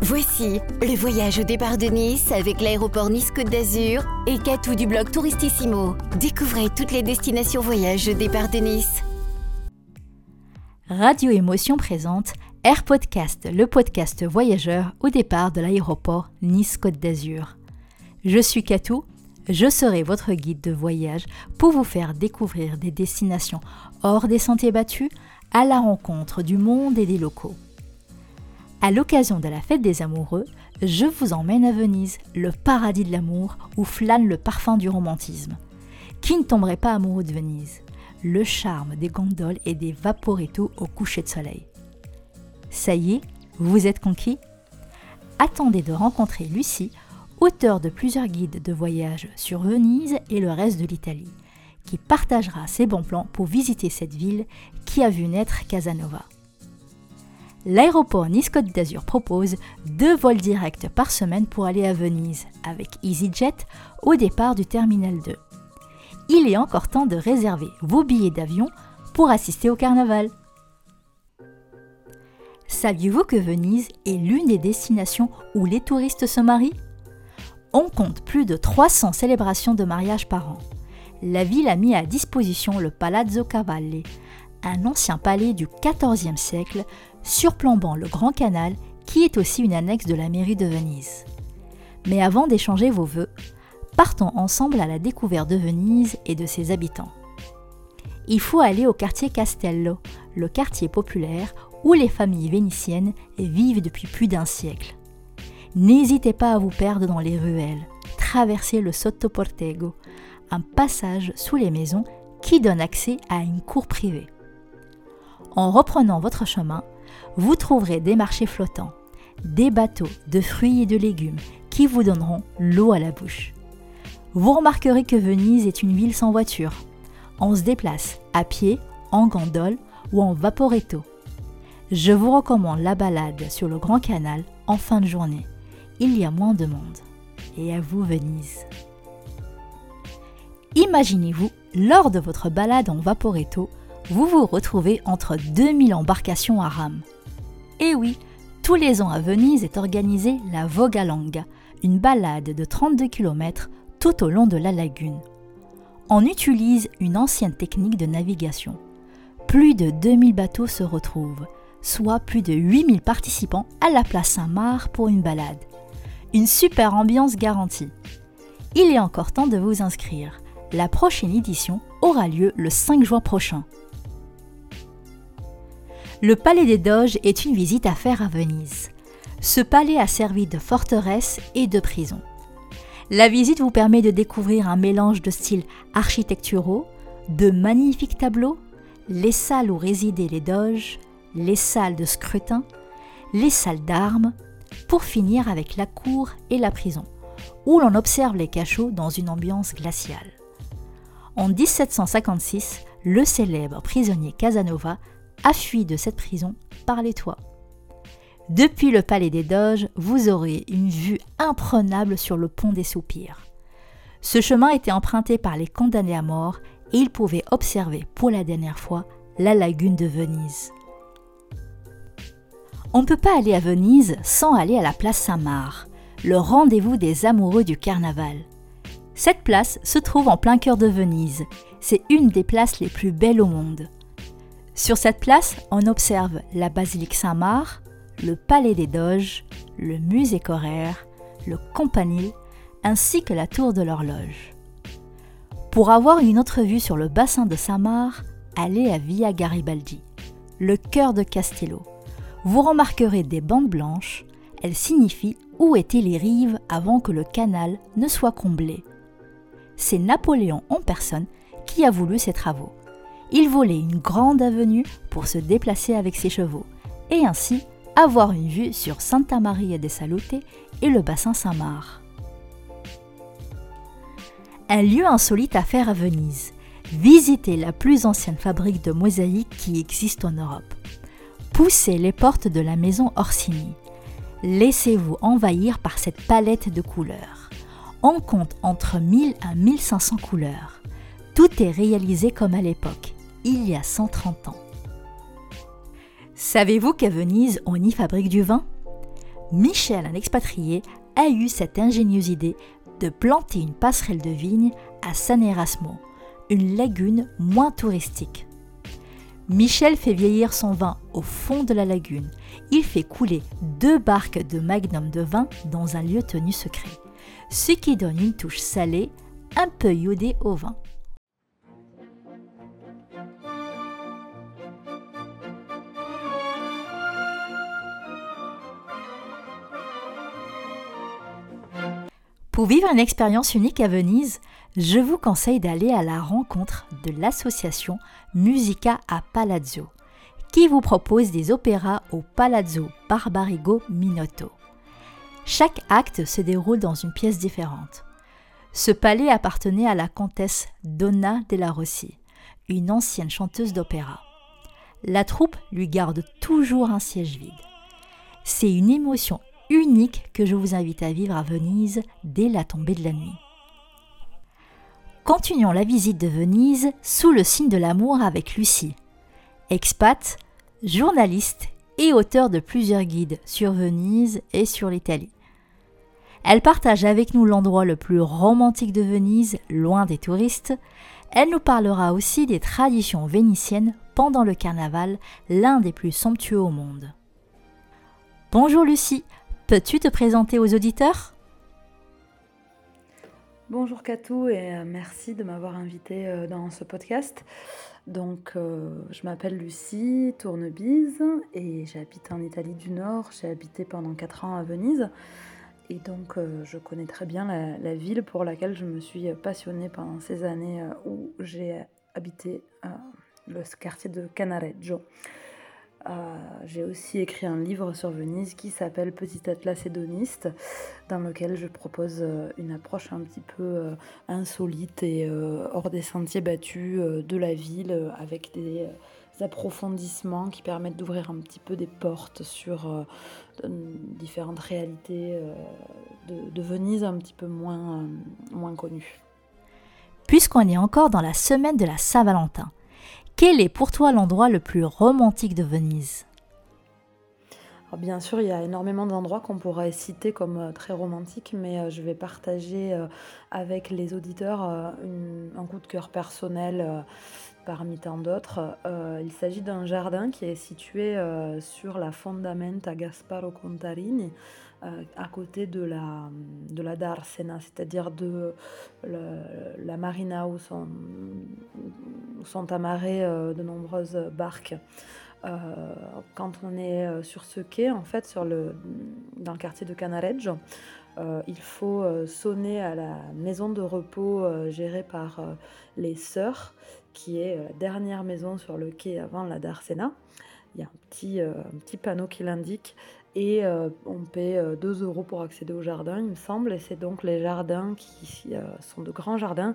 Voici le voyage au départ de Nice avec l'aéroport Nice-Côte d'Azur et Catou du blog Touristissimo. Découvrez toutes les destinations voyage au départ de Nice. Radio Émotion présente Air Podcast, le podcast voyageur au départ de l'aéroport Nice-Côte d'Azur. Je suis Catou, je serai votre guide de voyage pour vous faire découvrir des destinations hors des sentiers battus à la rencontre du monde et des locaux. À l'occasion de la fête des amoureux, je vous emmène à Venise, le paradis de l'amour où flâne le parfum du romantisme. Qui ne tomberait pas amoureux de Venise? Le charme des gondoles et des vaporetto au coucher de soleil. Ça y est, vous êtes conquis? Attendez de rencontrer Lucie, auteure de plusieurs guides de voyage sur Venise et le reste de l'Italie, qui partagera ses bons plans pour visiter cette ville qui a vu naître Casanova l'aéroport Nice-Côte d'Azur propose deux vols directs par semaine pour aller à Venise avec EasyJet au départ du Terminal 2. Il est encore temps de réserver vos billets d'avion pour assister au carnaval. Saviez-vous que Venise est l'une des destinations où les touristes se marient? On compte plus de 300 célébrations de mariage par an. La ville a mis à disposition le Palazzo Cavalli, un ancien palais du XIVe siècle surplombant le Grand Canal qui est aussi une annexe de la mairie de Venise. Mais avant d'échanger vos vœux, partons ensemble à la découverte de Venise et de ses habitants. Il faut aller au quartier Castello, le quartier populaire où les familles vénitiennes vivent depuis plus d'un siècle. N'hésitez pas à vous perdre dans les ruelles, traversez le Sottoportego, un passage sous les maisons qui donne accès à une cour privée. En reprenant votre chemin, vous trouverez des marchés flottants, des bateaux de fruits et de légumes qui vous donneront l'eau à la bouche. Vous remarquerez que Venise est une ville sans voiture. On se déplace à pied, en gondole ou en vaporetto. Je vous recommande la balade sur le Grand Canal en fin de journée. Il y a moins de monde. Et à vous Venise. Imaginez-vous, lors de votre balade en vaporetto, vous vous retrouvez entre 2000 embarcations à rame. Et oui, tous les ans à Venise est organisée la Vogalanga, une balade de 32 km tout au long de la lagune. On utilise une ancienne technique de navigation. Plus de 2000 bateaux se retrouvent, soit plus de 8000 participants à la place Saint-Marc pour une balade. Une super ambiance garantie. Il est encore temps de vous inscrire. La prochaine édition aura lieu le 5 juin prochain. Le palais des Doges est une visite à faire à Venise. Ce palais a servi de forteresse et de prison. La visite vous permet de découvrir un mélange de styles architecturaux, de magnifiques tableaux, les salles où résidaient les doges, les salles de scrutin, les salles d'armes, pour finir avec la cour et la prison, où l'on observe les cachots dans une ambiance glaciale. En 1756, le célèbre prisonnier Casanova a de cette prison par les toits. Depuis le palais des Doges, vous aurez une vue imprenable sur le pont des Soupirs. Ce chemin était emprunté par les condamnés à mort et ils pouvaient observer pour la dernière fois la lagune de Venise. On ne peut pas aller à Venise sans aller à la place Saint-Marc, le rendez-vous des amoureux du carnaval. Cette place se trouve en plein cœur de Venise. C'est une des places les plus belles au monde. Sur cette place, on observe la basilique Saint-Marc, le palais des Doges, le musée Correr, le Campanile, ainsi que la tour de l'horloge. Pour avoir une autre vue sur le bassin de Saint-Marc, allez à Via Garibaldi, le cœur de Castello. Vous remarquerez des bandes blanches, elles signifient où étaient les rives avant que le canal ne soit comblé? C'est Napoléon en personne qui a voulu ces travaux il volait une grande avenue pour se déplacer avec ses chevaux et ainsi avoir une vue sur Santa Maria de Salute et le bassin Saint-Marc. Un lieu insolite à faire à Venise. Visitez la plus ancienne fabrique de mosaïques qui existe en Europe. Poussez les portes de la maison Orsini. Laissez-vous envahir par cette palette de couleurs. On compte entre 1000 à 1500 couleurs. Tout est réalisé comme à l'époque il y a 130 ans. Savez-vous qu'à Venise, on y fabrique du vin? Michel, un expatrié, a eu cette ingénieuse idée de planter une passerelle de vigne à San Erasmo, une lagune moins touristique. Michel fait vieillir son vin au fond de la lagune. Il fait couler deux barques de magnum de vin dans un lieu tenu secret, ce qui donne une touche salée, un peu iodée au vin. Pour vivre une expérience unique à Venise, je vous conseille d'aller à la rencontre de l'association Musica a Palazzo, qui vous propose des opéras au Palazzo Barbarigo Minotto. Chaque acte se déroule dans une pièce différente. Ce palais appartenait à la comtesse Donna della Rossi, une ancienne chanteuse d'opéra. La troupe lui garde toujours un siège vide. C'est une émotion unique que je vous invite à vivre à Venise dès la tombée de la nuit. Continuons la visite de Venise sous le signe de l'amour avec Lucie, expat, journaliste et auteur de plusieurs guides sur Venise et sur l'Italie. Elle partage avec nous l'endroit le plus romantique de Venise, loin des touristes. Elle nous parlera aussi des traditions vénitiennes pendant le carnaval, l'un des plus somptueux au monde. Bonjour Lucie, Peux-tu te présenter aux auditeurs? Bonjour Katou et euh, merci de m'avoir invité euh, dans ce podcast. Donc, euh, je m'appelle Lucie Tournebise et j'habite en Italie du Nord. J'ai habité pendant 4 ans à Venise et donc je connais très bien la, la, ville pour laquelle je me suis passionnée pendant ces années où j'ai habité le quartier de Canareggio. Euh, j'ai aussi écrit un livre sur Venise qui s'appelle Petit Atlas hédoniste, dans lequel je propose euh, une approche un petit peu euh, insolite et hors des sentiers battus de la ville, avec des approfondissements qui permettent d'ouvrir un petit peu des portes sur différentes réalités de, Venise un petit peu moins, moins connues. Puisqu'on est encore dans la semaine de la Saint-Valentin, quel est pour toi l'endroit le plus romantique de Venise? Bien sûr, il y a énormément d'endroits qu'on pourrait citer comme euh, très romantiques, mais euh, je vais partager euh, avec les auditeurs un coup de cœur personnel parmi tant d'autres. il s'agit d'un jardin qui est situé sur la Fondamenta Gasparo Contarini, à côté de la, de la Darsena, c'est-à-dire de la marina où sont, amarrées de nombreuses barques. Euh, quand on est euh, sur ce quai, en fait, sur le, dans le quartier de Canareggio, euh, il faut sonner à la maison de repos gérée par les Sœurs, qui est la dernière maison sur le quai avant la Darsena. Il y a un petit, un petit panneau qui l'indique et on paie 2 euros pour accéder au jardin, il me semble. Et c'est donc les jardins qui sont de grands jardins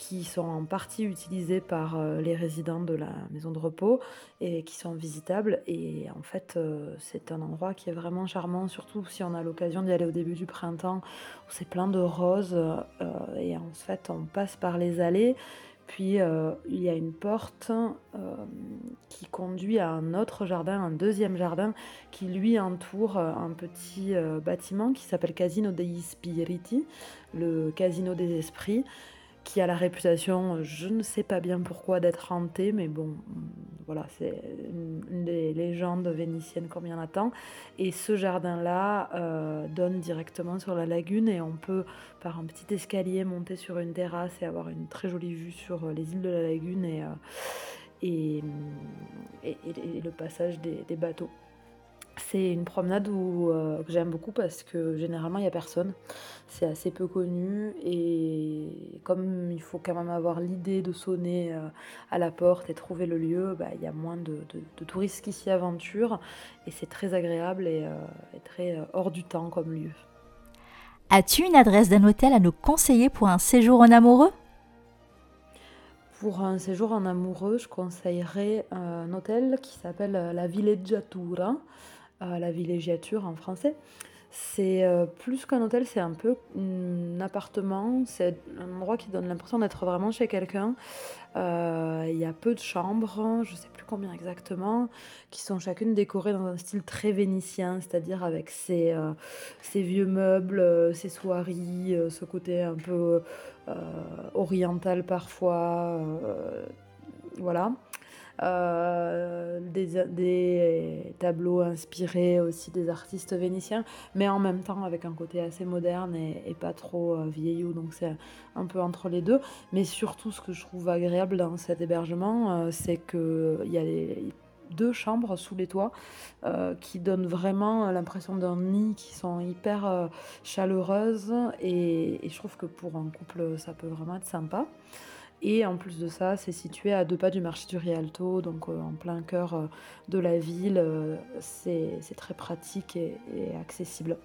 qui sont en partie utilisés par euh, les résidents de la maison de repos et qui sont visitables. Et en fait, euh, c'est un endroit qui est vraiment charmant, surtout si on a l'occasion d'y aller au début du printemps, où c'est plein de roses. Euh, et en fait, on passe par les allées. Puis il y a une porte qui conduit à un autre jardin, un deuxième jardin, qui lui entoure un petit bâtiment qui s'appelle Casino dei Spiriti, le casino des esprits qui a la réputation, je ne sais pas bien pourquoi, d'être hanté, mais bon, voilà, c'est une, des légendes vénitiennes comme il y. Et ce jardin-là euh, donne directement sur la lagune et on peut, par un petit escalier, monter sur une terrasse et avoir une très jolie vue sur les îles de la lagune et, euh, et, le passage des bateaux. C'est une promenade où, euh, que j'aime beaucoup parce que généralement il n'y a personne. C'est assez peu connu et comme il faut quand même avoir l'idée de sonner euh, à la porte et trouver le lieu, bah, il y a moins de, touristes qui s'y aventurent et c'est très agréable et, euh, et très hors du temps comme lieu. As-tu une adresse d'un hôtel à nous conseiller pour un séjour en amoureux? Pour un séjour en amoureux, je conseillerais un hôtel qui s'appelle la Villeggiatura, la villégiature en français. C'est euh, plus qu'un hôtel, c'est un peu un appartement. C'est un endroit qui donne l'impression d'être vraiment chez quelqu'un. Euh, il y a peu de chambres, je sais plus combien exactement, qui sont chacune décorées dans un style très vénitien, c'est-à-dire avec ces, euh, vieux meubles, ces soieries, ce côté un peu oriental parfois. voilà. Euh, des, tableaux inspirés aussi des artistes vénitiens, mais en même temps avec un côté assez moderne et, pas trop euh, vieillot, donc c'est un peu entre les deux. Mais surtout, ce que je trouve agréable dans cet hébergement, euh, c'est qu'il y a deux chambres sous les toits qui donnent vraiment l'impression d'un nid, qui sont hyper chaleureuses et, et, je trouve que pour un couple ça peut vraiment être sympa. Et en plus de ça, c'est situé à deux pas du marché du Rialto, donc euh, en plein cœur euh, de la ville. Euh, c'est très pratique et, accessible.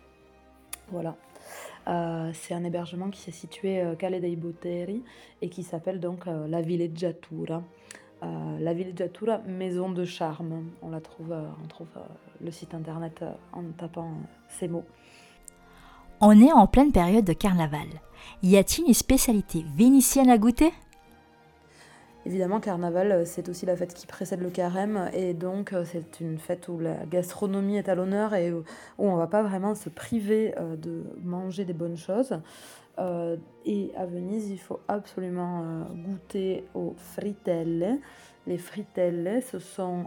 Voilà. c'est un hébergement qui s'est situé à Calle dei Botteri et qui s'appelle donc la Villeggiatura. la Villeggiatura, maison de charme. On la trouve, on trouve le site internet en tapant ces mots. On est en pleine période de carnaval. Y a-t-il une spécialité vénitienne à goûter? Évidemment, Carnaval, euh, c'est aussi la fête qui précède le carême, et donc euh, c'est une fête où la gastronomie est à l'honneur et où on ne va pas vraiment se priver euh, de manger des bonnes choses. et à Venise, il faut absolument goûter aux fritelle. Les fritelle, ce sont,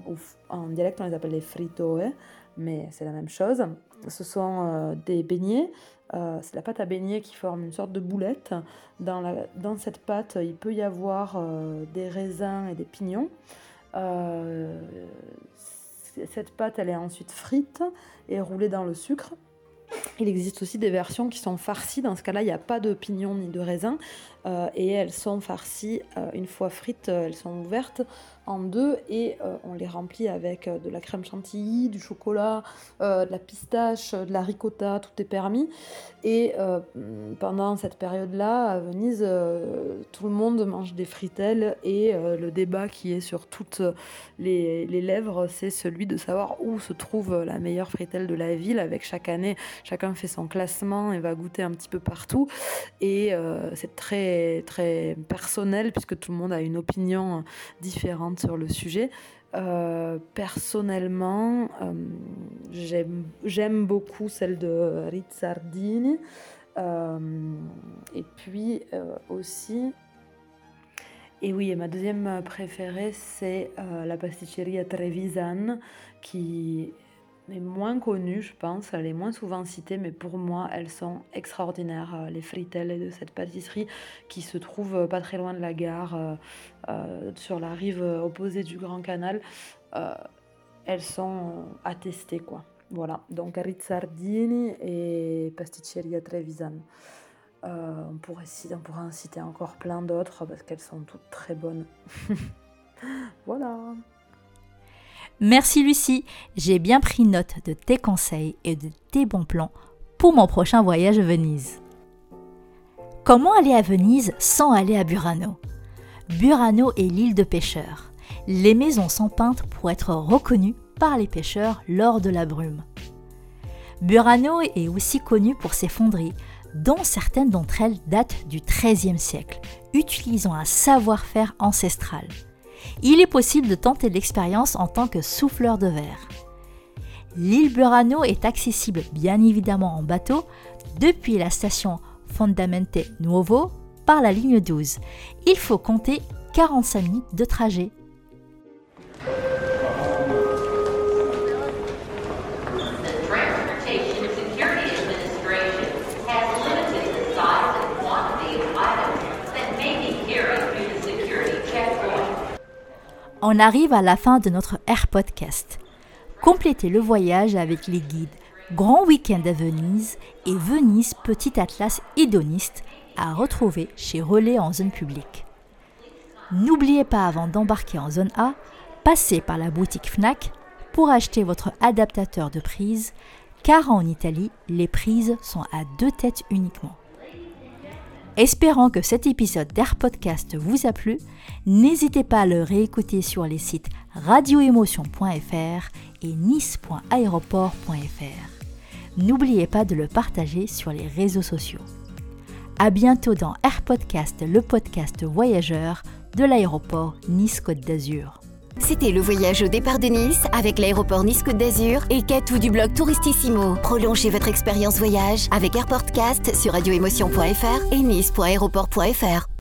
en dialecte, on les appelle les fritoe, mais c'est la même chose. Ce sont des beignets euh, c'est la pâte à beignet qui forme une sorte de boulette. Dans cette pâte, il peut y avoir euh, des raisins et des pignons. Euh, cette pâte, elle est ensuite frite et roulée dans le sucre. Il existe aussi des versions qui sont farcies. Dans ce cas-là, il n'y a pas de pignons ni de raisins. et elles sont farcies, une fois frites, elles sont ouvertes en deux et euh, on les remplit avec euh, de la crème chantilly, du chocolat, euh, de la pistache, de la ricotta, tout est permis. Et pendant cette période-là, à Venise, tout le monde mange des fritelles et le débat qui est sur toutes les, les lèvres, c'est celui de savoir où se trouve la meilleure fritelle de la ville. Avec chaque année, chacun fait son classement et va goûter un petit peu partout. Et c'est très, très personnel puisque tout le monde a une opinion différente sur le sujet. Euh, personnellement, euh, j'aime beaucoup celle de Rizzardini. Euh, et puis aussi, et oui, ma deuxième préférée, c'est la pasticceria Trevisan, qui est moins connue, je pense. Est moins souvent citée, mais pour moi, elles sont extraordinaires. Euh, les fritelles de cette pâtisserie qui se trouve euh, pas très loin de la gare, euh, sur la rive opposée du Grand Canal, elles sont à quoi. Voilà, donc Rizzardini et Pasticceria Trevisan. on, pourrait, on pourrait citer encore plein d'autres parce qu'elles sont toutes très bonnes. voilà. Merci Lucie, j'ai bien pris note de tes conseils et de tes bons plans pour mon prochain voyage à Venise. Comment aller à Venise sans aller à Burano? Burano est l'île de pêcheurs. Les maisons sont peintes pour être reconnues par les pêcheurs lors de la brume. Burano est aussi connu pour ses fonderies, dont certaines d'entre elles datent du XIIIe siècle, utilisant un savoir-faire ancestral il est possible de tenter l'expérience en tant que souffleur de verre. L'île Burano est accessible bien évidemment en bateau depuis la station Fondamente Nuovo par la ligne 12. Il faut compter 45 minutes de trajet. On arrive à la fin de notre Air Podcast. Complétez le voyage avec les guides Grand Week-end à Venise et Venise Petit Atlas hédoniste à retrouver chez Relais en zone publique. N'oubliez pas avant d'embarquer en zone A, passez par la boutique FNAC pour acheter votre adaptateur de prise, car en Italie, les prises sont à deux têtes uniquement. Espérant que cet épisode d'Air Podcast vous a plu, n'hésitez pas à le réécouter sur les sites radioémotion.fr et nice.aéroport.fr. n'oubliez pas de le partager sur les réseaux sociaux. À bientôt dans Air Podcast, le podcast voyageur de l'aéroport Nice-Côte d'Azur. C'était le voyage au départ de Nice avec l'aéroport Nice-Côte d'Azur et Catou du blog Touristissimo. Prolongez votre expérience voyage avec Airportcast sur radioémotion.fr et nice.aéroport.fr.